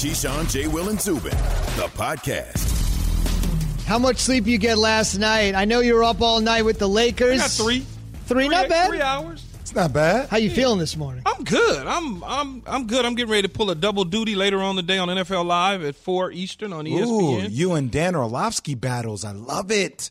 Keyshawn, J. Will, and Zubin, the podcast. How much sleep you get last night? I know you were up all night with the Lakers. I got three. Three, not bad. Three hours. It's not bad. How you feeling this morning? I'm good. I'm I'm I'm good. I'm getting ready to pull a double duty later on the day on NFL Live at four Eastern on E Ooh, you and Dan Orlovsky battles. I love it.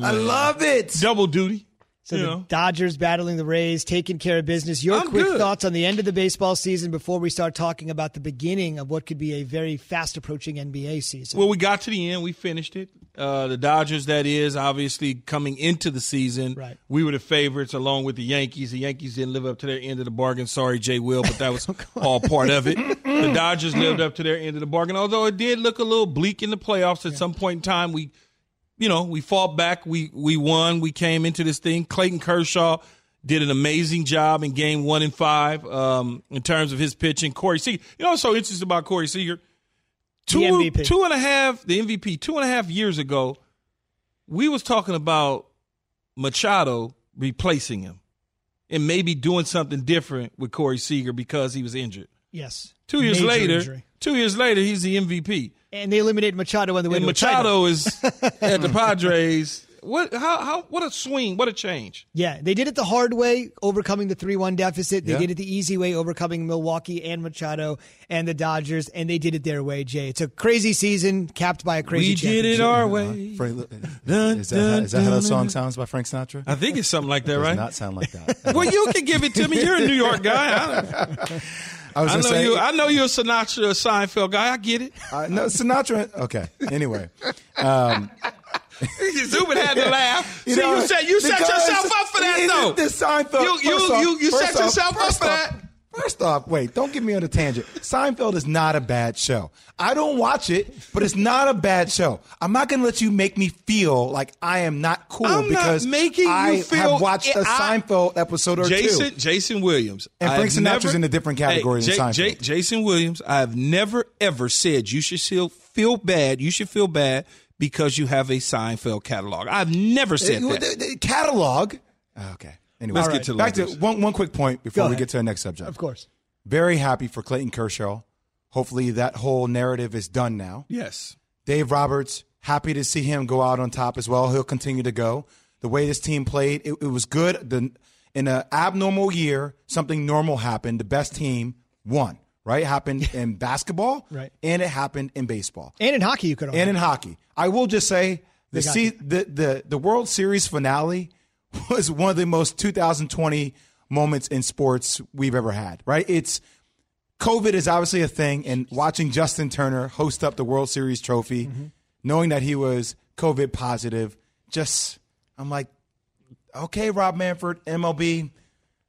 I love it. double duty. So you the know. Dodgers battling the Rays, taking care of business. Your I'm quick good. thoughts on the end of the baseball season before we start talking about the beginning of what could be a very fast approaching NBA season. Well, we got to the end. We finished it. Uh, the Dodgers, that is, obviously coming into the season, Right. we were the favorites along with the Yankees. The Yankees didn't live up to their end of the bargain. Sorry, Jay Will, but that was all part of it. The Dodgers lived up to their end of the bargain, although it did look a little bleak in the playoffs at some point in time. We, you know, we fought back. We we won. We came into this thing. Clayton Kershaw did an amazing job in game one and five um, in terms of his pitching. Corey Seager, you know, what's so interesting about Corey Seager two, two and a half, the MVP, two and a half years ago, we was talking about Machado replacing him and maybe doing something different with Corey Seager because he was injured. yes. Two years Major later, injury. Two years later, he's the MVP. And they eliminated Machado on the way And to a. Machado is at the Padres. What? How? How? What a swing! What a change! Yeah, they did it the hard way, overcoming the 3 1 deficit. They Yeah. did it the easy way, overcoming Milwaukee and Machado and the Dodgers, and they did it their way, Jay. It's a crazy season capped by a crazy we did it our way. Uh-huh. Frank, Dun, uh, is, that how, is that how dun, that song sounds by Frank Sinatra? I think it's something like that, Does right? not sound like that. well, you can give it to me. You're a New York guy. I, was I know say, you. I know you're a Sinatra, Seinfeld guy. I get it. uh, no, Sinatra. Okay. Anyway, Zubin had to laugh. You See, know, you set you set yourself up for that though. The Seinfeld. You- you- you- you first set off- yourself up for off- that. First off, wait, don't get me on a tangent. Seinfeld is not a bad show. I don't watch it, but it's not a bad show. I'm not going to let you make me feel like I am not cool I'm not because making you I feel- have watched a I- Seinfeld episode or Jason two. Jason Williams And Frank I've Sinatra's never- in a different category Hey, than J- Seinfeld. Jason Williams. I have never ever said you should still feel bad. You should feel bad because you have a Seinfeld catalog. I've never said Uh, that. the- the catalog. Oh, Okay. Anyway, Let's get to the back to one, one quick point before Go we ahead. get to the next subject. Of course. Very happy for Clayton Kershaw. Hopefully that whole narrative is done now. Yes. Dave Roberts, happy to see him go out on top as well. He'll continue to go. The way this team played, it, it was good. The, in an abnormal year, something normal happened. The best team won, right? Happened in basketball, Right. And it happened in baseball And in hockey, you could argue. and in hockey. I will just say the, se- the the the World Series finale was one of the most 2020 moments in sports we've ever had. Right? It's COVID is obviously a thing, and watching Justin Turner host up the World Series trophy, Mm-hmm. knowing that he was COVID positive, just I'm like, okay, Rob Manfred, MLB,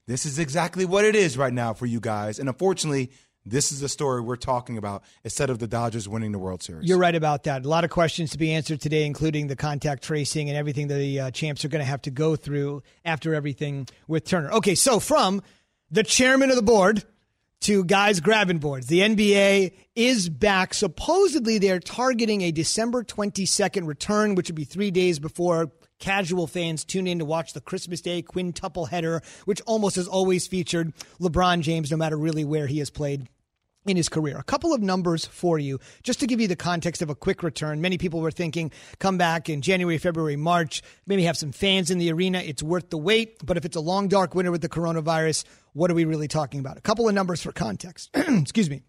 this is exactly what it is right now for you guys, and unfortunately. This is the story we're talking about instead of the Dodgers winning the World Series. You're right about that. A lot of questions to be answered today, including the contact tracing and everything that the uh, champs are going to have to go through after everything with Turner. Okay, so from the chairman of the board to guys grabbing boards, the NBA is back. Supposedly, they're targeting a December 22nd return, which would be three days before casual fans tune in to watch the Christmas Day quintuple header, which almost has always featured LeBron James, no matter really where he has played in his career. A couple of numbers for you, just to give you the context of a quick return. Many people were thinking come back in January, February, March, maybe have some fans in the arena. It's worth the wait. But if it's a long, dark winter with the coronavirus, what are we really talking about? A couple of numbers for context. Excuse me.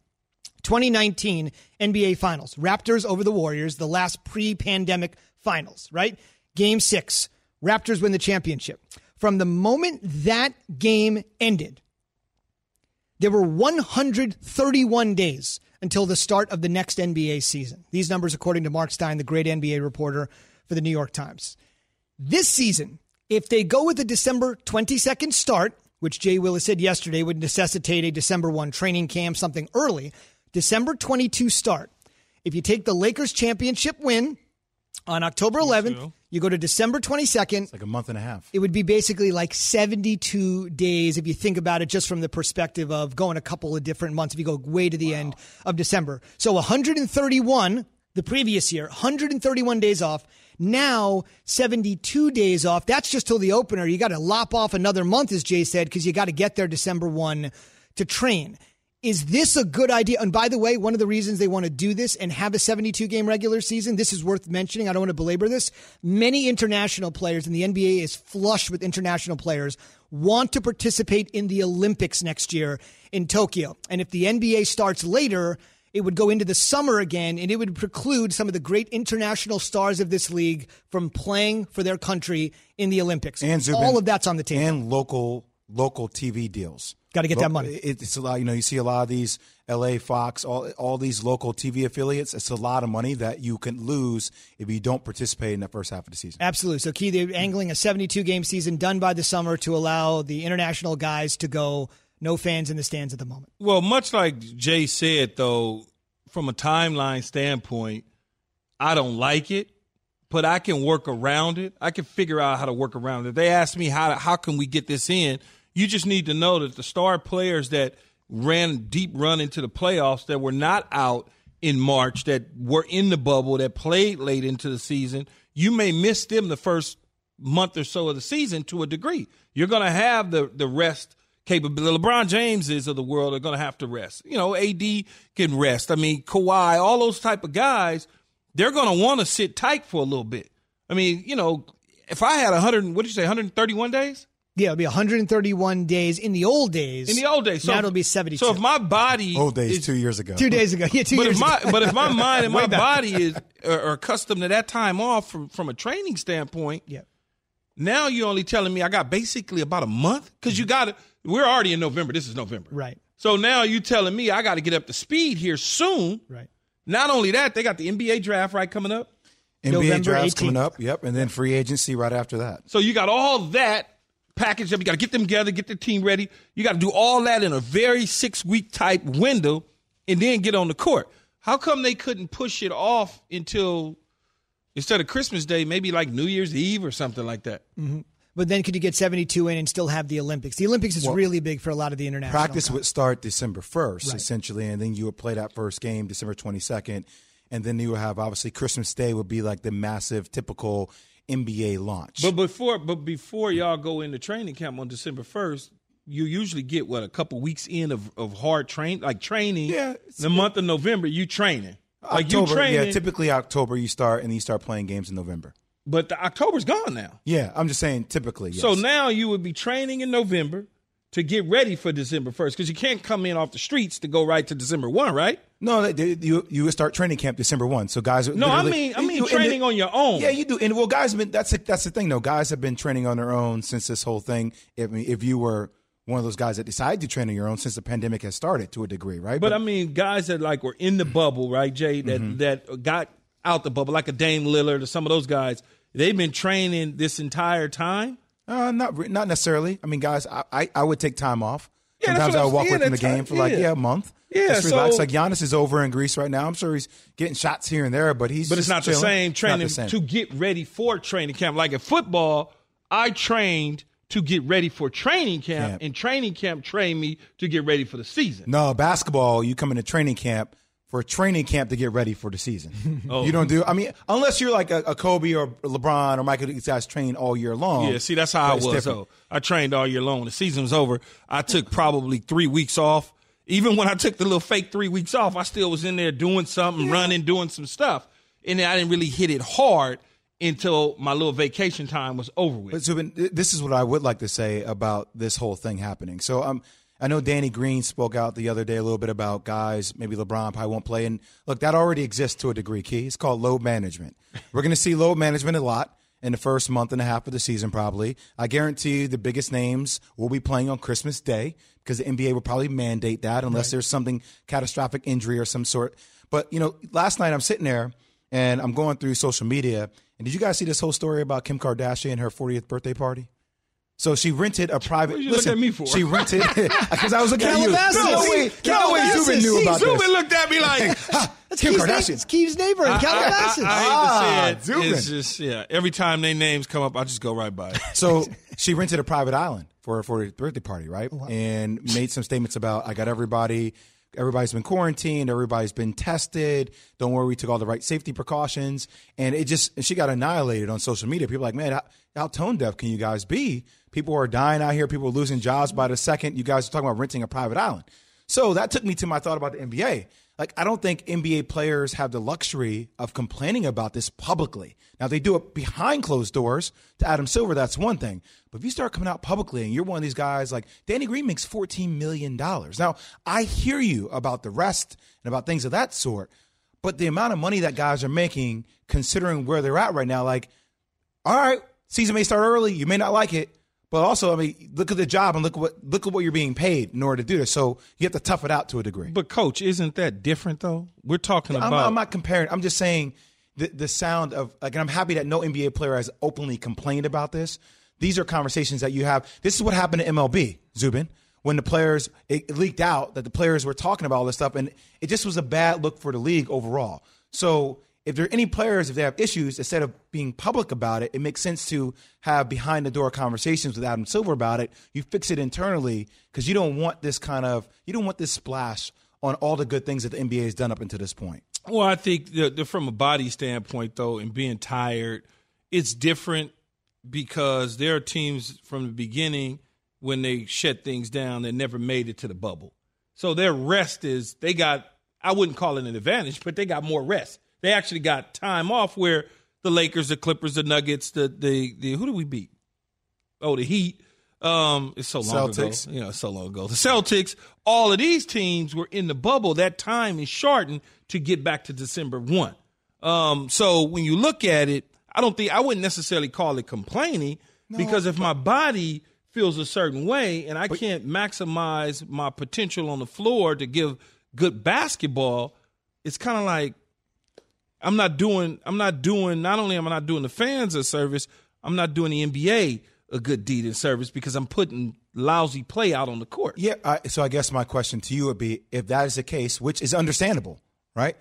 2019 NBA Finals. Raptors over the Warriors, the last pre pandemic finals, right? Game six. Raptors win the championship. From the moment that game ended, there were 131 days until the start of the next NBA season. These numbers, according to Mark Stein, the great NBA reporter for the New York Times. This season, if they go with a December 22nd start, which Jay Willis said yesterday would necessitate a December 1 training camp, something early, December 22 start. If you take the Lakers championship win on October 11th, you go to December 22nd, like a month and a half. it would be basically like 72 days if you think about it just from the perspective of going a couple of different months if you go way to the end of December. So 131 the previous year, 131 days off. Now 72 days off. That's just till the opener. You got to lop off another month as Jay said because you got to get there December 1 to train. Is this a good idea? And by the way, one of the reasons they want to do this and have a 72 game regular season, this is worth mentioning. I don't want to belabor this. Many international players, and the NBA is flush with international players, want to participate in the Olympics next year in Tokyo. And if the NBA starts later, it would go into the summer again, and it would preclude some of the great international stars of this league from playing for their country in the Olympics. And Zubin, all of that's on the table. And local local TV deals. Got to get that money. It's a lot. You know, you see a lot of these L.A. Fox, all all these local TV affiliates. It's a lot of money that you can lose if you don't participate in the first half of the season. Absolutely. So, Key, they're angling a 72 game season done by the summer to allow the international guys to go. No fans in the stands at the moment. Well, much like Jay said, though, from a timeline standpoint, I don't like it, but I can work around it. I can figure out how to work around it. They asked me how how can we get this in. You just need to know that the star players that ran deep run into the playoffs that were not out in March, that were in the bubble, that played late into the season, you may miss them the first month or so of the season to a degree. You're going to have the the rest capability. LeBron Jameses of the world are going to have to rest. You know, AD can rest. I mean, Kawhi, all those type of guys, they're going to want to sit tight for a little bit. I mean, you know, if I had 100, what did you say, 131 days? Yeah, it'll be 131 days in the old days. In the old days, so now it'll be 72. So if my body, old days, is, two years ago, two days ago, yeah, two but years if my, but if my mind and my body is are, are accustomed to that time off from from a training standpoint, yeah. Now you're only telling me I got basically about a month because you got it. We're already in November. This is November, right? So now you're telling me I got to get up to speed here soon, right? Not only that, they got the NBA draft right coming up. NBA November draft's 18th. coming up. Yep, and then free agency right after that. So you got all that packaged up. You got to get them together, get the team ready. You got to do all that in a very six week type window, and then get on the court. How come they couldn't push it off until instead of Christmas Day, maybe like New Year's Eve or something like that? Mm-hmm. But then could you get 72 in and still have the Olympics? The Olympics is Well, really big for a lot of the international. Practice would start December 1st, Right. essentially, and then you would play that first game December 22nd. And then you would have, obviously, Christmas Day would be like the massive, typical NBA launch. But before, but before y'all go into training camp on December first, you usually get what a couple weeks in of, of hard train, like training. Yeah, the month of November, you training. Like you October, training, yeah, typically October you start, and then you start playing games in November. But the October's gone now. Yeah, I'm just saying typically. Yes. So now you would be training in November to get ready for December first because you can't come in off the streets to go right to December one, right? No, they, they- you you would start training camp December one. So guys, No, I mean, I mean training on your own. Yeah, you do. And well, guys, been that's that's the thing though. Guys have been training on their own since this whole thing. If if you were one of those guys that decided to train on your own since the pandemic has started to a degree, right? But I mean, guys that like were in the bubble, right, Jay? That Mm-hmm. that got out the bubble, like a Dame Lillard or some of those guys. They've been training this entire time. uh, not re- not necessarily. I mean, guys, I, I, I would take time off. Yeah, Sometimes I would walk away from the game for like yeah. yeah a month. Yeah, just relax. so- Like Giannis is over in Greece right now. I'm sure he's getting shots here and there, but he's But it's not the same training the same. to get ready for training camp. Like in football, I trained to get ready for training camp, Camp. and training camp trained me to get ready for the season. No, basketball, you come into training camp for training camp to get ready for the season. Oh. You don't do, I mean, unless you're like a, a Kobe or LeBron or Michael, these guys train all year long. Yeah, see, that's how I was. different. though. I trained all year long. The season was over. I took probably three weeks off. Even when I took the little fake three weeks off, I still was in there doing something, running, doing some stuff. And then I didn't really hit it hard until my little vacation time was over with. But Zubin, this is what I would like to say about this whole thing happening. So um, I know Danny Green spoke out the other day a little bit about guys, maybe LeBron probably won't play. And look, that already exists to a degree, Key. It's called load management. We're going to see load management a lot in the first month and a half of the season, probably. I guarantee you the biggest names will be playing on Christmas Day because the NBA will probably mandate that unless there's something catastrophic injury or some sort. But, you know, last night I'm sitting there and I'm going through social media. And did you guys see this whole story about Kim Kardashian and her 40th birthday party? So she rented a private. What you look listen, at me for? She rented because I was looking at you. Calabasas. No way, no way. Calabasas. Zubin knew about Zubin this. looked at me like, That's Kim Keith's Kardashian. Neighbor, it's Keith's neighbor in Calabasas. I, I, I Ah, hate to say it. Zubin. It's just yeah. Every time their names come up, I just go right by. it. So she rented a private island for her 40th birthday party, right? And made some statements about I got everybody. Everybody's been quarantined. Everybody's been tested. Don't worry, we took all the right safety precautions. And it just and she got annihilated on social media. People are like, man, how, how tone deaf can you guys be? People are dying out here. People are losing jobs by the second. You guys are talking about renting a private island. So that took me to my thought about the NBA. Like, I don't think NBA players have the luxury of complaining about this publicly. Now, they do it behind closed doors to Adam Silver. That's one thing. But if you start coming out publicly and you're one of these guys like Danny Green makes $14 million. Now, I hear you about the rest and about things of that sort. But the amount of money that guys are making, considering where they're at right now, like, all right, season may start early. You may not like it. But also, I mean, look at the job and look at what look at what you're being paid in order to do this. So you have to tough it out to a degree. But coach, isn't that different though? We're talking I'm, about. I'm not comparing. I'm just saying the the sound of like, and I'm happy that no NBA player has openly complained about this. These are conversations that you have. This is what happened to MLB, Zubin, when the players it leaked out that the players were talking about all this stuff, and it just was a bad look for the league overall. So if there are any players, if they have issues, instead of being public about it, it makes sense to have behind the door conversations with Adam Silver about it. You fix it internally because you don't want this kind of you don't want this splash on all the good things that the NBA has done up until this point. Well, I think the, the, from a body standpoint, though, and being tired, it's different because there are teams from the beginning when they shut things down that never made it to the bubble. So their rest is they got I wouldn't call it an advantage, but they got more rest. They actually got time off where the Lakers, the Clippers, the Nuggets, the the, the who do we beat? Oh, the Heat. Um, it's so long Celtics. ago. You know, so long ago. The Celtics. All of these teams were in the bubble. That time is shortened to get back to December one. Um, so when you look at it, I don't think I wouldn't necessarily call it complaining because if my body feels a certain way and I can't maximize my potential on the floor to give good basketball, it's kind of like I'm not doing I'm not doing not only am I not doing the fans a service, I'm not doing the NBA a good deed in service because I'm putting lousy play out on the court. Yeah. I, so I guess my question to you would be, if that is the case, which is understandable, right?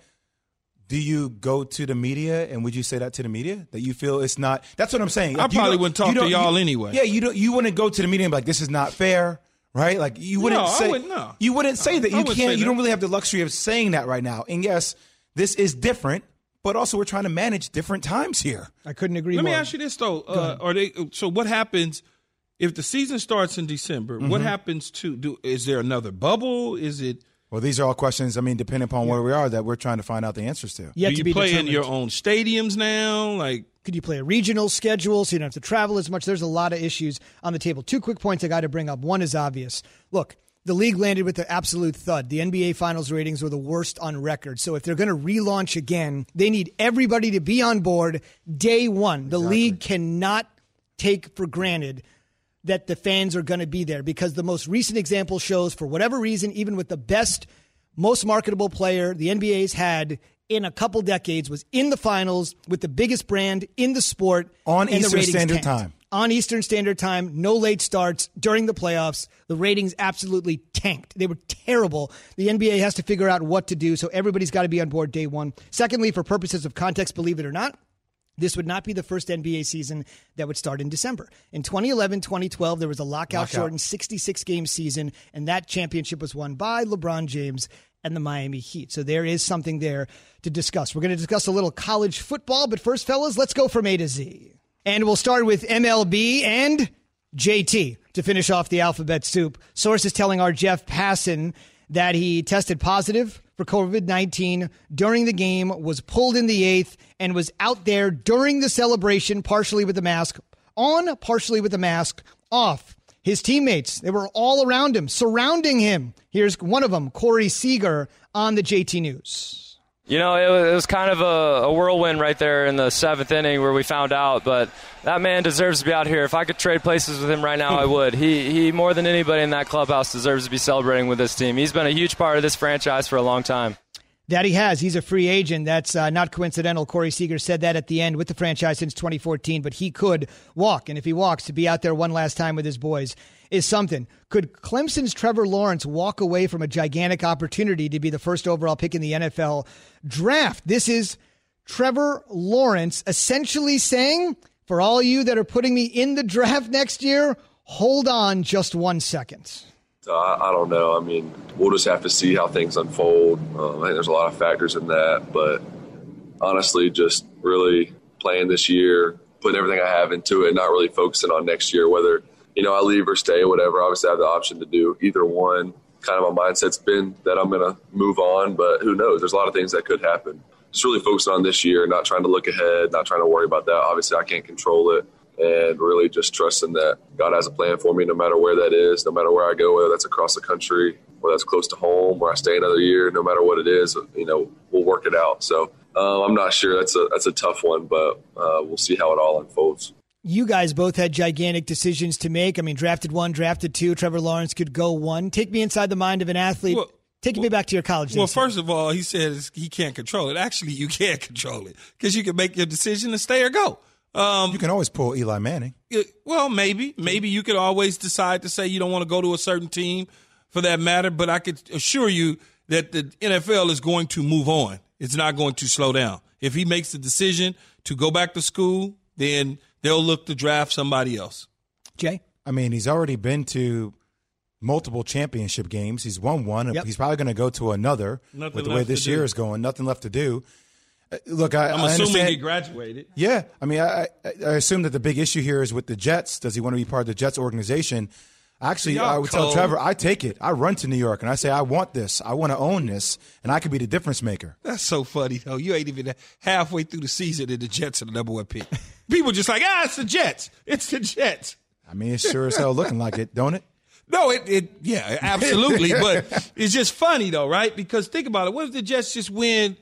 Do you go to the media and would you say that to the media that you feel it's not? That's what I'm saying. I Like, you probably wouldn't talk to y'all you- anyway. Yeah, you don't. You wouldn't go to the media and be like, "This is not fair," right? Like you wouldn't No, I say. wouldn't, no. You wouldn't say that. I You can't. You that. don't really have the luxury of saying that right now. And yes, this is different, but also we're trying to manage different times here. I couldn't agree more. Let more. me ask you this though: uh, Are they? So what happens if the season starts in December? What Mm-hmm. happens to? Do is there another bubble? Is it? Well, these are all questions. I mean, depending upon where we are, that we're trying to find out the answers to. Yet do to you be play in your own stadiums now? Like Could you play a regional schedule so you don't have to travel as much? There's a lot of issues on the table. Two quick points I got to bring up. One is obvious. Look, the league landed with an absolute thud. The NBA Finals ratings were the worst on record. So if they're going to relaunch again, they need everybody to be on board day one. The league cannot take for granted that the fans are going to be there because the most recent example shows, for whatever reason, even with the best, most marketable player the NBA's had in a couple decades, was in the finals with the biggest brand in the sport On Eastern Standard tanked. Time. On Eastern Standard Time, no late starts during the playoffs. The ratings absolutely tanked. They were terrible. The NBA has to figure out what to do, so everybody's got to be on board day one. Secondly, for purposes of context, believe it or not, this would not be the first NBA season that would start in December. In 2011, 2012, there was a lockout, Lockout. shortened 66 game season, and that championship was won by LeBron James and the Miami Heat. So there is something there to discuss. We're going to discuss a little college football, but first, fellas, let's go from A to Z. And we'll start with MLB and JT to finish off the alphabet soup. Sources telling our Jeff Passan that he tested positive for COVID 19 during the game, was pulled in the eighth, and was out there during the celebration, partially with the mask on, partially with the mask off. His teammates, they were all around him, surrounding him. Here's one of them, Corey Seager, on the JT News. You know, it was, it was kind of a, a whirlwind right there in the seventh inning where we found out. But that man deserves to be out here. If I could trade places with him right now, I would. He he more than anybody in that clubhouse deserves to be celebrating with this team. He's been a huge part of this franchise for a long time. That he has. He's a free agent. That's uh, not coincidental. Corey Seager said that at the end with the franchise since 2014, but he could walk. And if he walks, to be out there one last time with his boys is something. Could Clemson's Trevor Lawrence walk away from a gigantic opportunity to be the first overall pick in the NFL draft? This is Trevor Lawrence essentially saying, for all you that are putting me in the draft next year, hold on just one second. So I, I don't know. I mean, we'll just have to see how things unfold. Um, I think there's a lot of factors in that, but honestly, just really playing this year, putting everything I have into it, not really focusing on next year, whether you know I leave or stay, whatever. Obviously, I have the option to do either one. kind of my mindset's been that I'm going to move on, but who knows? There's a lot of things that could happen. Just really focusing on this year, not trying to look ahead, not trying to worry about that. Obviously, I can't control it, and really just trusting that God has a plan for me, no matter where that is, no matter where I go, whether that's across the country, whether that's close to home, where I stay another year, no matter what it is, you know, we'll work it out. So uh, I'm not sure. That's a that's a tough one, but uh, we'll see how it all unfolds you guys both had gigantic decisions to make. I mean, drafted one, drafted two. Trevor Lawrence could go one. Take me inside the mind of an athlete. Well, Taking well, me back to your college days. Well, first of all, he says he can't control it. Actually, you can't control it because you can make your decision to stay or go. Um, you can always pull Eli Manning. It, well, maybe, maybe you could always decide to say you don't want to go to a certain team, for that matter. But I could assure you that the NFL is going to move on. It's not going to slow down. If he makes the decision to go back to school, then they'll look to draft somebody else. Jay? I mean, he's already been to multiple championship games. He's won one. Yep. He's probably going to go to another Nothing with the way this year do. is going. Nothing left to do. Uh, look, I, am assuming he graduated. Yeah, I mean, I, I, assume that the big issue here is with the Jets. Does he want to be part of the Jets organization? Actually, I would cold. tell Trevor, I take it. I run to New York and I say, I want this. I want to own this, and I could be the difference maker. That's so funny, though. You ain't even halfway through the season, and the Jets are the number one pick. People just like, ah, it's the Jets. It's the Jets. I mean, it's sure as hell looking like it, don't it? No, it, it yeah, absolutely. but it's just funny though, right? Because think about it. What if the Jets just win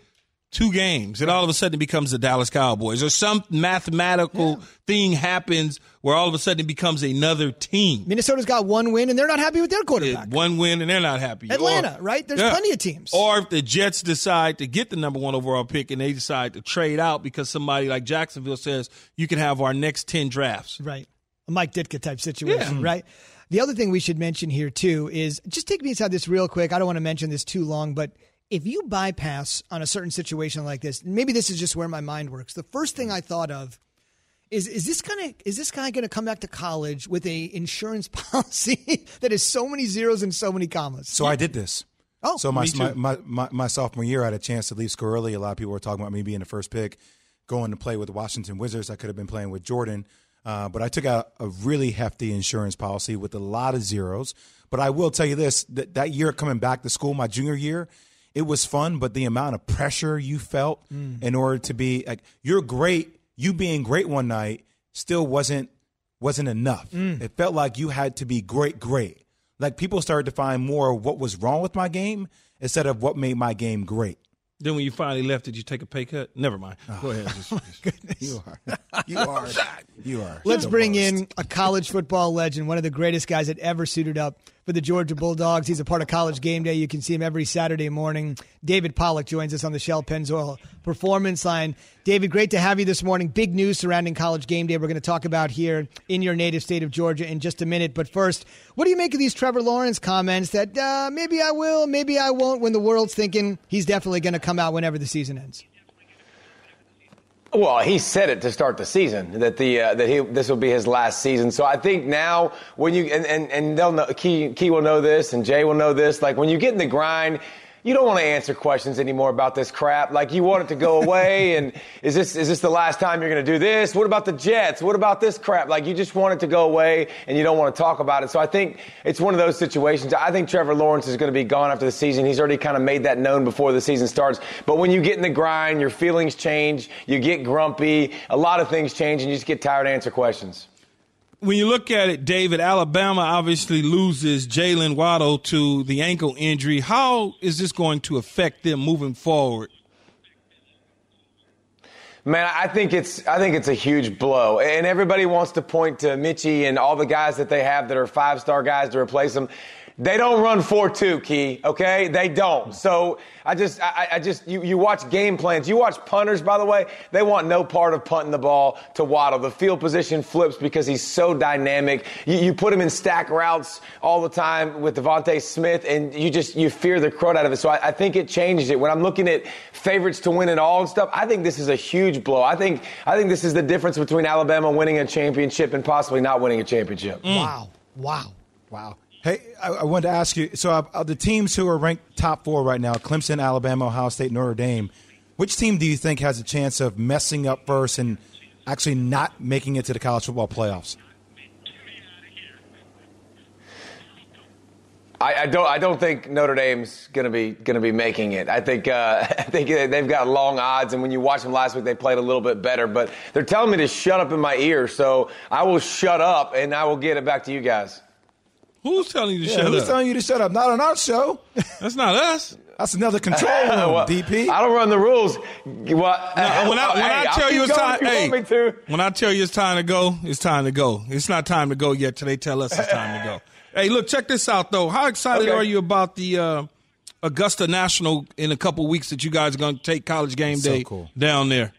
two games and all of a sudden it becomes the Dallas Cowboys or some mathematical yeah. thing happens where all of a sudden it becomes another team. Minnesota's got one win and they're not happy with their quarterback. one win and they're not happy. Atlanta, or, right? There's yeah. plenty of teams. Or if the Jets decide to get the number one overall pick and they decide to trade out because somebody like Jacksonville says you can have our next 10 drafts. Right. A Mike Ditka type situation, yeah. right? The other thing we should mention here too is just take me inside this real quick. I don't want to mention this too long, but if you bypass on a certain situation like this, maybe this is just where my mind works. The first thing I thought of is is this kind of is this guy going to come back to college with a insurance policy that is so many zeros and so many commas? So I did this. Oh, so my my, my, my, my sophomore year, I had a chance to leave school early. A lot of people were talking about me being the first pick, going to play with the Washington Wizards. I could have been playing with Jordan. Uh, but I took out a really hefty insurance policy with a lot of zeros. But I will tell you this: that, that year coming back to school, my junior year, it was fun. But the amount of pressure you felt mm. in order to be like you're great, you being great one night still wasn't wasn't enough. Mm. It felt like you had to be great, great. Like people started to find more of what was wrong with my game instead of what made my game great. Then when you finally left, did you take a pay cut? Never mind. Oh, Go ahead. Just, just. You are. You are. You are. Let's bring worst. in a college football legend, one of the greatest guys that ever suited up for the Georgia Bulldogs. He's a part of College Game Day. You can see him every Saturday morning. David Pollack joins us on the Shell Pennzoil Performance Line. David, great to have you this morning. Big news surrounding College Game Day. We're going to talk about here in your native state of Georgia in just a minute. But first, what do you make of these Trevor Lawrence comments that uh, maybe I will, maybe I won't, when the world's thinking he's definitely going to come out whenever the season ends? Well, he said it to start the season that the uh, that he this will be his last season. So I think now when you and and, and they'll know Key Key will know this and Jay will know this. Like when you get in the grind, you don't want to answer questions anymore about this crap. Like you want it to go away. and is this is this the last time you're going to do this? What about the Jets? What about this crap? Like you just want it to go away and you don't want to talk about it. So I think it's one of those situations. I think Trevor Lawrence is going to be gone after the season. He's already kind of made that known before the season starts. But when you get in the grind, your feelings change. You get grumpy. A lot of things change, and you just get tired to answer questions when you look at it, David, Alabama obviously loses Jaylen Waddle to the ankle injury. How is this going to affect them moving forward? Man, I think it's I think it's a huge blow, and everybody wants to point to Metchie and all the guys that they have that are five star guys to replace them. They don't run 4-2, Key, okay? They don't. So I just, I, I, just, you, you watch game plans. You watch punters, by the way, they want no part of punting the ball to Waddle. The field position flips because he's so dynamic. You, you put him in stack routes all the time with DeVonta Smith, and you just, you fear the crud out of it. So I, I think it changes it. When I'm looking at favorites to win it all and stuff, I think this is a huge blow. I think, I think this is the difference between Alabama winning a championship and possibly not winning a championship. Mm. Wow. Wow. Wow. Hey, I, I, wanted to ask you. So, uh, the teams who are ranked top four right now: Clemson, Alabama, Ohio State, Notre Dame. Which team do you think has a chance of messing up first and actually not making it to the college football playoffs? I, I, don't. I don't think Notre Dame's to be to be making it. I think. Uh, I think they've got long odds. And when you watch them last week, they played a little bit better. But they're telling me to shut up in my ear, so I will shut up and I will get it back to you guys. Who's telling you to Yeah, shut who's up? Who's telling you to shut up? Not on our show. That's not us. That's another control room, Well, DP. I don't run the rules. Well, No, when I, when hey, I tell you it's time, you hey, to. when I tell you it's time to go, it's time to go. It's not time to go yet till they tell us it's time to go. Hey, look, check this out though. How excited Okay. are you about the uh, Augusta National in a couple weeks that you guys are going to take College Game So Day cool. down there?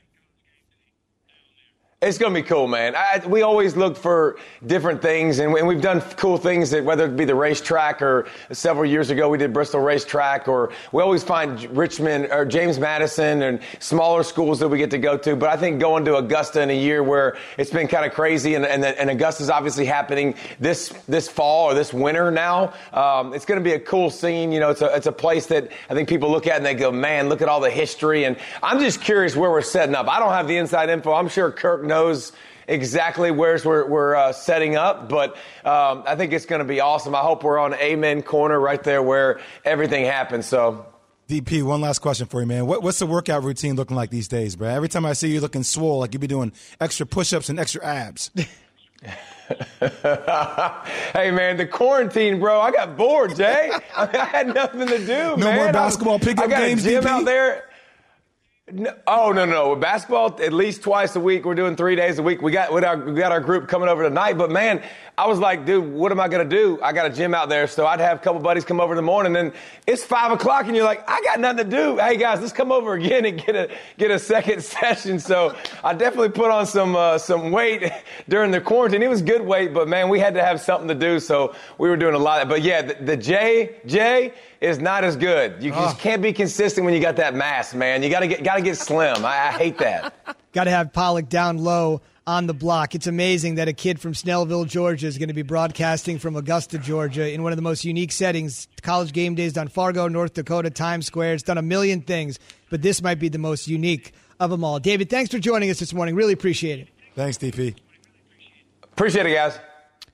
It's going to be cool, man. I, we always look for different things, and, and we've done cool things, that, whether it be the racetrack or several years ago we did Bristol Racetrack, or we always find Richmond or James Madison and smaller schools that we get to go to. But I think going to Augusta in a year where it's been kind of crazy, and, and, and Augusta's obviously happening this this fall or this winter now, um, it's going to be a cool scene. You know, it's a, it's a place that I think people look at and they go, man, look at all the history. And I'm just curious where we're setting up. I don't have the inside info. I'm sure Kirk knows exactly where we're, we're uh, setting up, but um, I think it's going to be awesome. I hope we're on Amen Corner right there where everything happens. So. DP, one last question for you, man. What, what's the workout routine looking like these days, bro? Every time I see you looking swole, like you be doing extra push-ups and extra abs. hey man, the quarantine, bro. I got bored, Jay. I, mean, I had nothing to do. Man. No man. more basketball pickup I got games, a gym DP? out there. No, oh no no basketball at least twice a week. We're doing three days a week. We got we got our, we got our group coming over tonight. But man, I was like, dude, what am I gonna do? I got a gym out there, so I'd have a couple buddies come over in the morning. And it's five o'clock, and you're like, I got nothing to do. Hey guys, let's come over again and get a get a second session. So I definitely put on some uh, some weight during the quarantine. It was good weight, but man, we had to have something to do, so we were doing a lot. But yeah, the, the J J is not as good. You ah. just can't be consistent when you got that mass, man. You gotta get gotta get slim. I, I hate that. Got to have Pollack down low on the block. It's amazing that a kid from Snellville, Georgia is going to be broadcasting from Augusta, Georgia in one of the most unique settings. College game days done Fargo, North Dakota, Times Square. It's done a million things, but this might be the most unique of them all. David, thanks for joining us this morning. Really appreciate it. Thanks, DP. Appreciate it, guys.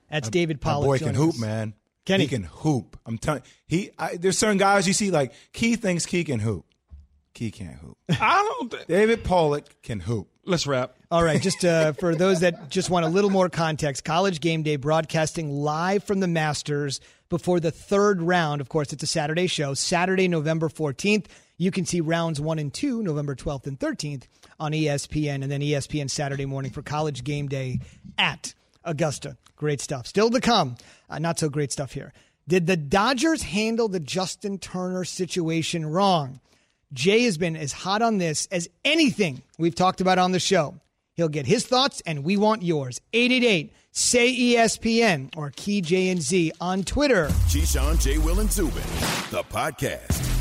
That's David My Pollack. boy can hoop, us. man. Can he? can hoop. I'm telling he. I, there's certain guys you see like Key thinks Key can hoop. Key can't hoop. I don't. Th- David Pollack can hoop. Let's wrap. All right, just uh, for those that just want a little more context, College Game Day broadcasting live from the Masters before the third round. Of course, it's a Saturday show, Saturday, November 14th. You can see rounds one and two, November 12th and 13th on ESPN, and then ESPN Saturday morning for College Game Day at Augusta. Great stuff. Still to come. Uh, not so great stuff here. Did the Dodgers handle the Justin Turner situation wrong? Jay has been as hot on this as anything we've talked about on the show. He'll get his thoughts, and we want yours. 888 say ESPN or Key J and Z on Twitter. Keyshawn, J. Will, and Zubin, the podcast.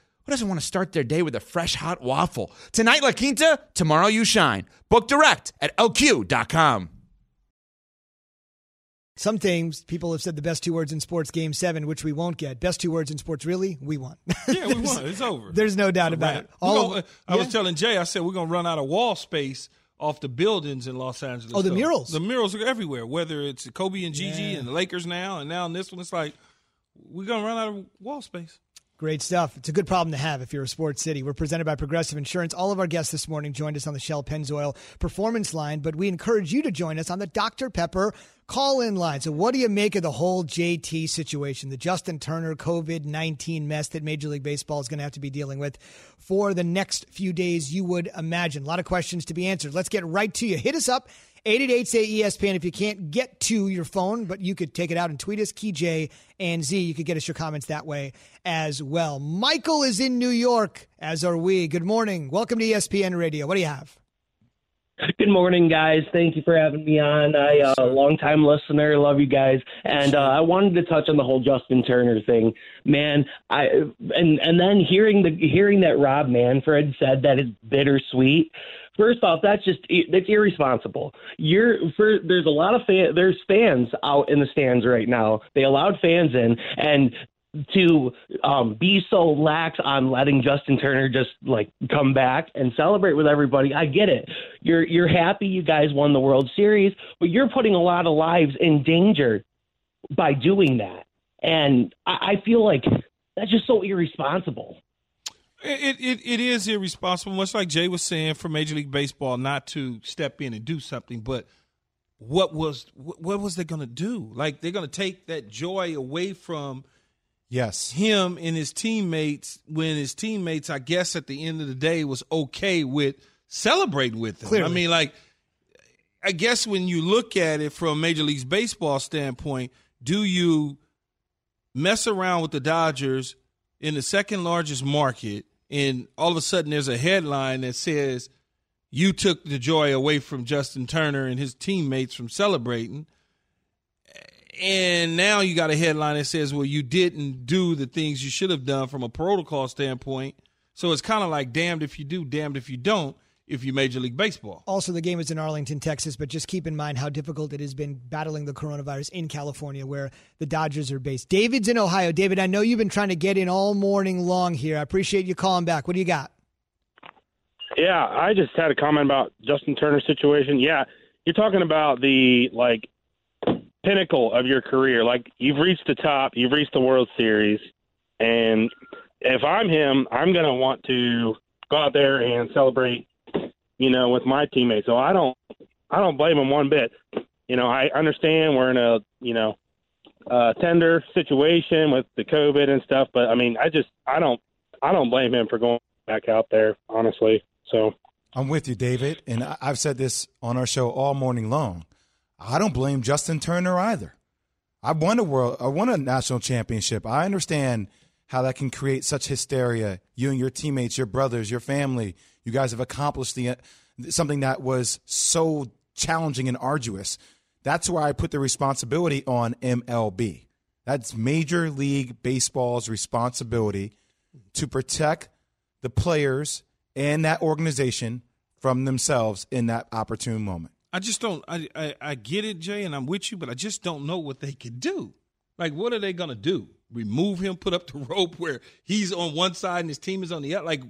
who doesn't want to start their day with a fresh hot waffle? Tonight, La Quinta, tomorrow, you shine. Book direct at lq.com. Some things people have said the best two words in sports game seven, which we won't get. Best two words in sports, really? We won. Yeah, we won. It's over. There's no doubt about it. All gonna- of- I was yeah. telling Jay, I said we're gonna run out of wall space off the buildings in Los Angeles. Oh, the though. murals. The murals are everywhere. Whether it's Kobe and Gigi Yeah. and the Lakers now, and now in this one, it's like we're gonna run out of wall space. Great stuff. It's a good problem to have if you're a sports city. We're presented by Progressive Insurance. All of our guests this morning joined us on the Shell Pennzoil Performance line, but we encourage you to join us on the Dr. Pepper call in line. So, what do you make of the whole JT situation, the Justin Turner COVID 19 mess that Major League Baseball is going to have to be dealing with for the next few days, you would imagine? A lot of questions to be answered. Let's get right to you. Hit us up 888 say ESPN if you can't get to your phone, but you could take it out and tweet us, Key J and Z. You could get us your comments that way as well. Michael is in New York, as are we. Good morning. Welcome to ESPN Radio. What do you have? Good morning, guys. Thank you for having me on. I uh, long time listener, love you guys, and uh, I wanted to touch on the whole Justin Turner thing. Man, I and and then hearing the hearing that Rob Manfred said that it's bittersweet. First off, that's just that's irresponsible. You're for there's a lot of fan, there's fans out in the stands right now. They allowed fans in, and to um, be so lax on letting Justin Turner just like come back and celebrate with everybody. I get it. You're you're happy you guys won the World Series, but you're putting a lot of lives in danger by doing that. And I, I feel like that's just so irresponsible. It, it it is irresponsible, much like Jay was saying, for Major League Baseball not to step in and do something. But what was what was they going to do? Like they're going to take that joy away from yes him and his teammates when his teammates, I guess, at the end of the day, was okay with celebrating with him. Clearly. I mean, like I guess when you look at it from Major League Baseball standpoint, do you mess around with the Dodgers in the second largest market? And all of a sudden there's a headline that says you took the joy away from Justin Turner and his teammates from celebrating. And now you got a headline that says, well, you didn't do the things you should have done from a protocol standpoint. So it's kind of like damned if you do, damned if you don't if you Major League Baseball. Also, the game is in Arlington, Texas, but just keep in mind how difficult it has been battling the coronavirus in California, where the Dodgers are based. David's in Ohio. David, I know you've been trying to get in all morning long here. I appreciate you calling back. What do you got? Yeah, I just had a comment about Justin Turner's situation. Yeah, you're talking about the like pinnacle of your career. Like you've reached the top, you've reached the World Series, and if I'm him, I'm going to want to go out there and celebrate you know, with my teammates. So I don't, I don't blame him one bit. You know, I understand we're in a, you know, uh, tender situation with the COVID and stuff, but I mean, I just, I don't, I don't blame him for going back out there, honestly. So I'm with you, David, and I've said this on our show all morning long. I don't blame Justin Turner either. I won a world, I won a national championship. I understand how that can create such hysteria. You and your teammates, your brothers, your family, you guys have accomplished the something that was so challenging and arduous. That's where I put the responsibility on MLB. That's Major League Baseball's responsibility to protect the players and that organization from themselves in that opportune moment. I just don't. I, I I get it, Jay, and I'm with you, but I just don't know what they could do. Like, what are they gonna do? Remove him, put up the rope where he's on one side and his team is on the other. Like,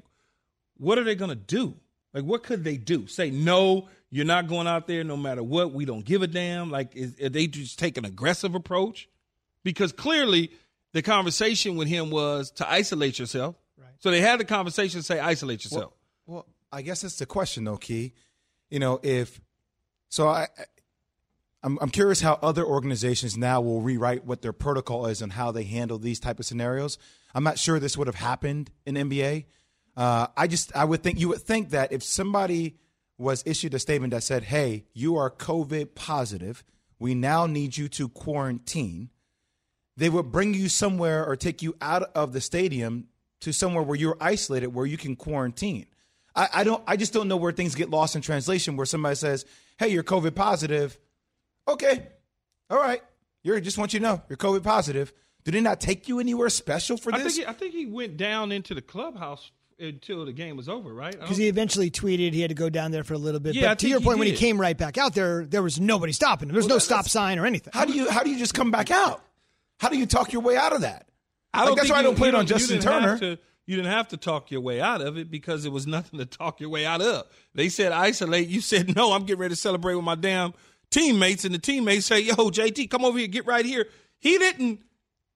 what are they gonna do? Like, what could they do? Say no, you're not going out there no matter what. We don't give a damn. Like, is, are they just take an aggressive approach? Because clearly, the conversation with him was to isolate yourself. Right. So they had the conversation say isolate yourself. Well, well I guess that's the question, though, Key. You know, if so, I. I'm, I'm curious how other organizations now will rewrite what their protocol is and how they handle these type of scenarios. I'm not sure this would have happened in NBA. Uh, I just I would think you would think that if somebody was issued a statement that said, "Hey, you are COVID positive. We now need you to quarantine." They would bring you somewhere or take you out of the stadium to somewhere where you're isolated, where you can quarantine. I, I don't. I just don't know where things get lost in translation. Where somebody says, "Hey, you're COVID positive." Okay, all right. You're just want you to know you're COVID positive. Do they not take you anywhere special for I this? think he, I think he went down into the clubhouse until the game was over, right? Because he eventually tweeted he had to go down there for a little bit. Yeah, I but to your he point, when he came right back out there, there was nobody stopping him. There's no stop sign or anything. How do you how do you just come back out? How do you talk your way out of that? I Like, don't that's think why I don't put you it on don't- you Justin Turner. to- you didn't have to talk your way out of it because it was nothing to talk your way out of. They said isolate. You said no. I'm getting ready to celebrate with my damn teammates, and the teammates say, "Yo, JT, come over here, get right here." He didn't.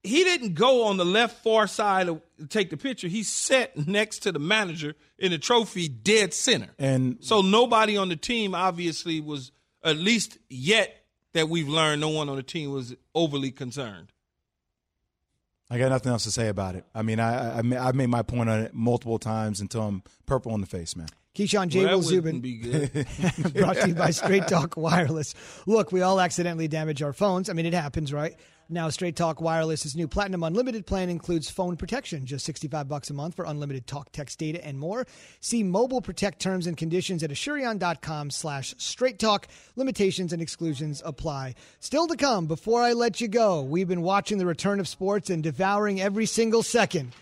He didn't go on the left far side to take the picture. He sat next to the manager in the trophy, dead center. And So nobody on the team obviously was at least yet that we've learned, no one on the team was overly concerned. I got nothing else to say about it. I mean, I I, I made my point on it multiple times until I'm purple in the face, man. Keyshawn J. Well, Will that Zubin. wouldn't be good. brought to you by Straight Talk Wireless. Look, we all accidentally damage our phones. I mean, it happens, right? Now, Straight Talk Wireless's new Platinum Unlimited plan includes phone protection, just 65 bucks a month for unlimited talk, text, data, and more. See Mobile Protect terms and conditions at Asurion.com slash Straight Talk. Limitations and exclusions apply. Still to come, before I let you go, we've been watching the return of sports and devouring every single second.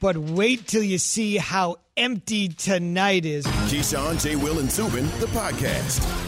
But wait till you see how empty tonight is. Keyshawn, J. Will, and Zubin, the podcast.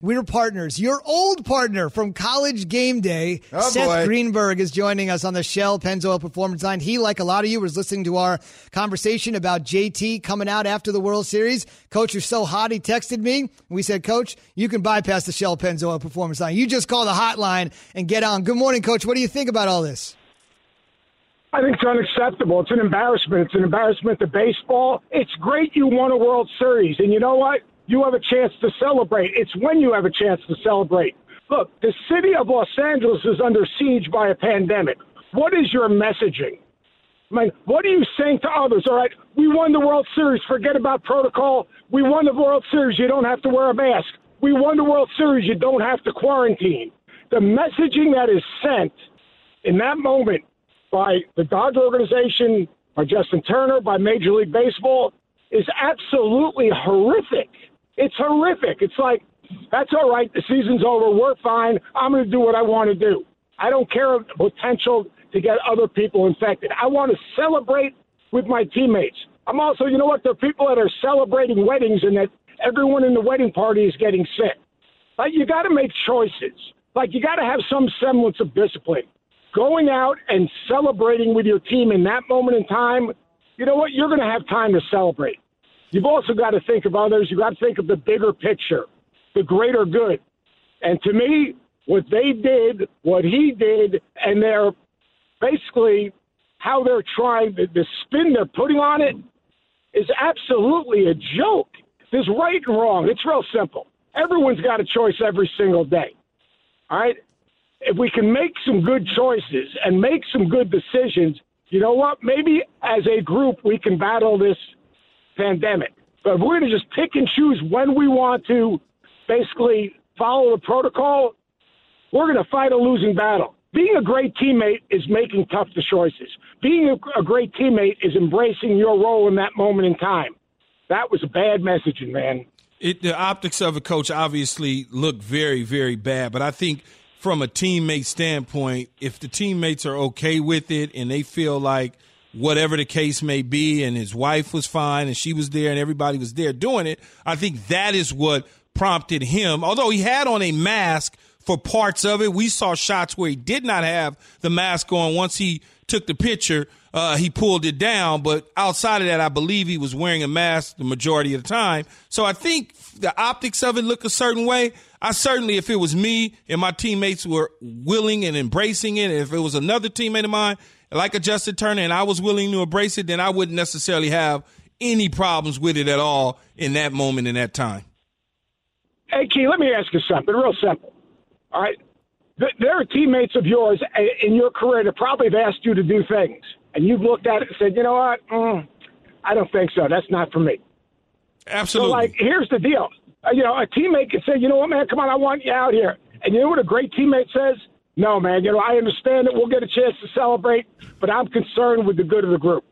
We're partners. Your old partner from College Game Day, Oh, Seth boy. Greenberg, is joining us on the Shell Pennzoil Performance Line. He, like a lot of you, was listening to our conversation about JT coming out after the World Series. Coach, you're so hot. He texted me. We said, Coach, you can bypass the Shell Pennzoil Performance Line. You just call the hotline and get on. Good morning, Coach. What do you think about all this? I think it's unacceptable. It's an embarrassment. It's an embarrassment to baseball. It's great you won a World Series, and you know what? You have a chance to celebrate. It's when you have a chance to celebrate. Look, the city of Los Angeles is under siege by a pandemic. What is your messaging? I mean, what are you saying to others? All right, we won the World Series. Forget about protocol. We won the World Series. You don't have to wear a mask. We won the World Series. You don't have to quarantine. The messaging that is sent in that moment by the Dodger organization, by Justin Turner, by Major League Baseball is absolutely horrific. It's horrific. It's like, that's all right. The season's over. We're fine. I'm going to do what I want to do. I don't care of the potential to get other people infected. I want to celebrate with my teammates. I'm also, you know what? There are people that are celebrating weddings and that everyone in the wedding party is getting sick. Like, you got to make choices. Like, you got to have some semblance of discipline. Going out and celebrating with your team in that moment in time, you know what? You're going to have time to celebrate. You've also got to think of others. You've got to think of the bigger picture, the greater good. And to me, what they did, what he did, and they're basically how they're trying, the, the spin they're putting on it is absolutely a joke. There's right and wrong. It's real simple. Everyone's got a choice every single day. All right? If we can make some good choices and make some good decisions, you know what? Maybe as a group we can battle this pandemic. But if we're going to just pick and choose when we want to basically follow the protocol, we're going to fight a losing battle. Being a great teammate is making tough choices. Being a, a great teammate is embracing your role in that moment in time. That was a bad messaging, man. It, the optics of a coach, obviously look very, very bad. But I think from a teammate standpoint, if the teammates are okay with it and they feel like whatever the case may be, and his wife was fine and she was there and everybody was there doing it, I think that is what prompted him. Although he had on a mask for parts of it, we saw shots where he did not have the mask on once he took the picture. Uh, he pulled it down, but outside of that, I believe he was wearing a mask the majority of the time. So I think the optics of it look a certain way. I certainly, if it was me and my teammates were willing and embracing it, if it was another teammate of mine, like a Justin Turner, and I was willing to embrace it, then I wouldn't necessarily have any problems with it at all in that moment in that time. Hey, Key, let me ask you something real simple. All right. There are teammates of yours in your career that probably have asked you to do things, and you've looked at it and said, you know what? Mm, I don't think so. That's not for me. Absolutely. So, like, here's the deal. Uh, you know, a teammate can say, you know what, man, come on, I want you out here. And you know what a great teammate says? No, man, you know, I understand that we'll get a chance to celebrate, but I'm concerned with the good of the group.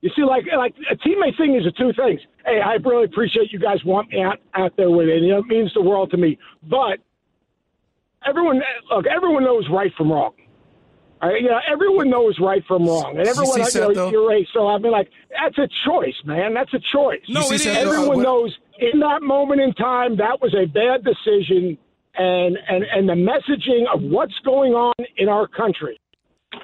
You see, like like a teammate thing is the two things. Hey, I really appreciate you guys want me out, out there with it. You know, it means the world to me. But everyone, look, everyone knows right from wrong. All right, you know, everyone knows right from wrong, and everyone, you, you know, you're right. So I mean, like, that's a choice, man. That's a choice. No, it is. Everyone knows in that moment in time that was a bad decision, and and and the messaging of what's going on in our country,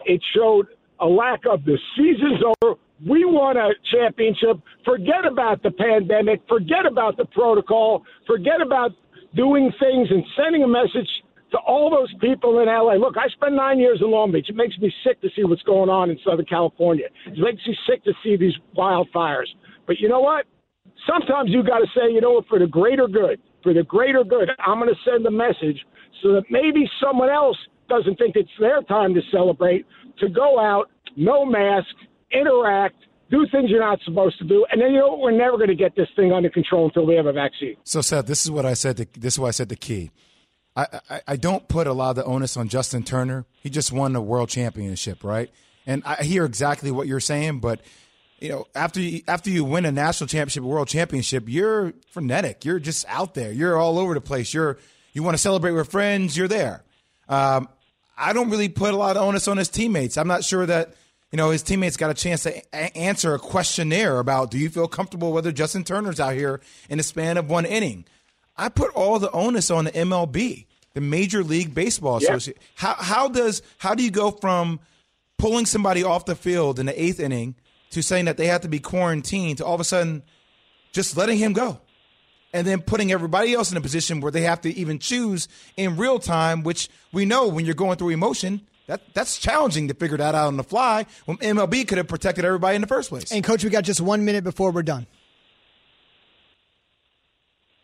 it showed a lack of the season's over. We won a championship. Forget about the pandemic. Forget about the protocol. Forget about doing things and sending a message to all those people in LA. Look, I spent nine years in Long Beach. It makes me sick to see what's going on in Southern California. It makes me sick to see these wildfires. But you know what? Sometimes you got to say, you know what, for the greater good, for the greater good, I'm going to send a message so that maybe someone else doesn't think it's their time to celebrate, to go out, no mask, interact, do things you're not supposed to do, and then you know we're never going to get this thing under control until we have a vaccine. So, Seth, this is what I said. To, this is why I said. The key. I, I, I don't put a lot of the onus on Justin Turner. He just won the world championship, right? And I hear exactly what you're saying, but you know, after you, after you win a national championship, a world championship, you're frenetic. You're just out there. You're all over the place. You're you want to celebrate with friends. You're there. Um, I don't really put a lot of onus on his teammates. I'm not sure that you know his teammates got a chance to a- answer a questionnaire about do you feel comfortable whether Justin Turner's out here in the span of one inning. I put all the onus on the MLB, the Major League Baseball Yeah. Association. How how does how do you go from pulling somebody off the field in the eighth inning to saying that they have to be quarantined to all of a sudden just letting him go? And then putting everybody else in a position where they have to even choose in real time, which we know when you're going through emotion, that that's challenging to figure that out on the fly when MLB could have protected everybody in the first place. And coach, we got just one minute before we're done.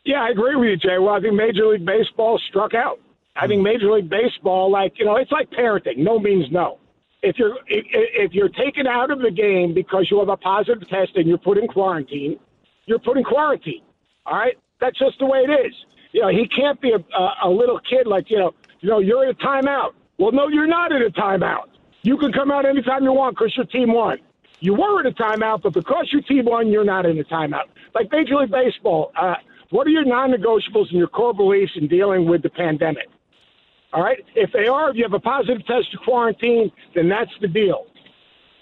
Yeah, I agree with you, Jay. Well, I think Major League Baseball struck out. I think hmm. Major League Baseball, like you know, it's like parenting. No means no. If you're if, you're taken out of the game because you have a positive test and you're put in quarantine, you're put in quarantine. All right, that's just the way it is. You know, he can't be a, a, a little kid like you know. You know, you're in a timeout. Well, no, you're not in a timeout. You can come out anytime you want because your team won. You were in a timeout, but because your team won, you're not in a timeout. Like Major League Baseball, uh, what are your non-negotiables and your core beliefs in dealing with the pandemic? All right. If they are, if you have a positive test to quarantine, then that's the deal.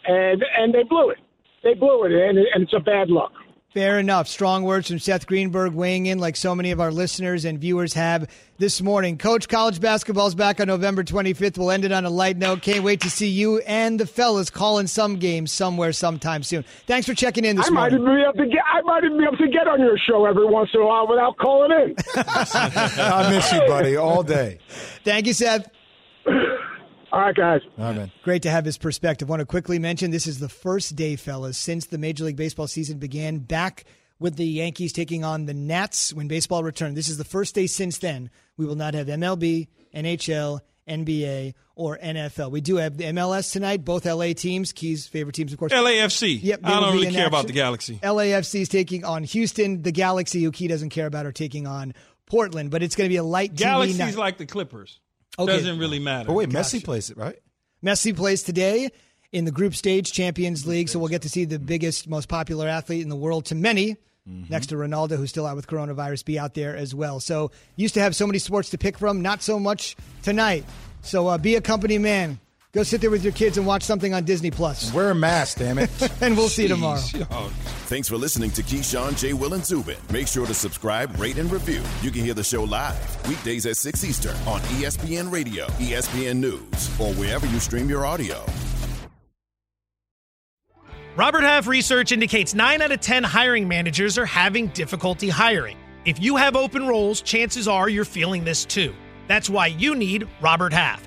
And and they blew it. They blew it, and, and it's a bad look. Fair enough. Strong words from Seth Greenberg weighing in like so many of our listeners and viewers have this morning. Coach, college basketball's back on November 25th. We'll end it on a light note. Can't wait to see you and the fellas calling some games somewhere sometime soon. Thanks for checking in this I might morning. even be able to get. I might even be able to get on your show every once in a while without calling in. I miss you, buddy, all day. Thank you, Seth. All right, guys. All right, man. Great to have his perspective. Want to quickly mention this is the first day, fellas, since the Major League Baseball season began back with the Yankees taking on the Nats when baseball returned. This is the first day since then. We will not have MLB, NHL, NBA, or NFL. We do have the MLS tonight, both LA teams, Key's favorite teams, of course. LAFC. Yep, they I don't really in care about the Galaxy. LAFC is taking on Houston. The Galaxy, who Key doesn't care about, are taking on Portland, but it's going to be a light TV Galaxy's night. like the Clippers. Okay. Doesn't really matter. But wait, Messi Gotcha. plays it, right? Messi plays today in the group stage Champions League, so we'll get to see the biggest, most popular athlete in the world to many, next to Ronaldo, who's still out with coronavirus, be out there as well. So used to have so many sports to pick from, not so much tonight. So uh, be a company man. Go sit there with your kids and watch something on Disney Plus, Wear a mask, damn it. and we'll see you tomorrow. Thanks for listening to Keyshawn, J. Will, and Zubin. Make sure to subscribe, rate, and review. You can hear the show live weekdays at 6 Eastern on ESPN Radio, ESPN News, or wherever you stream your audio. Robert Half research indicates 9 out of 10 hiring managers are having difficulty hiring. If you have open roles, chances are you're feeling this too. That's why you need Robert Half.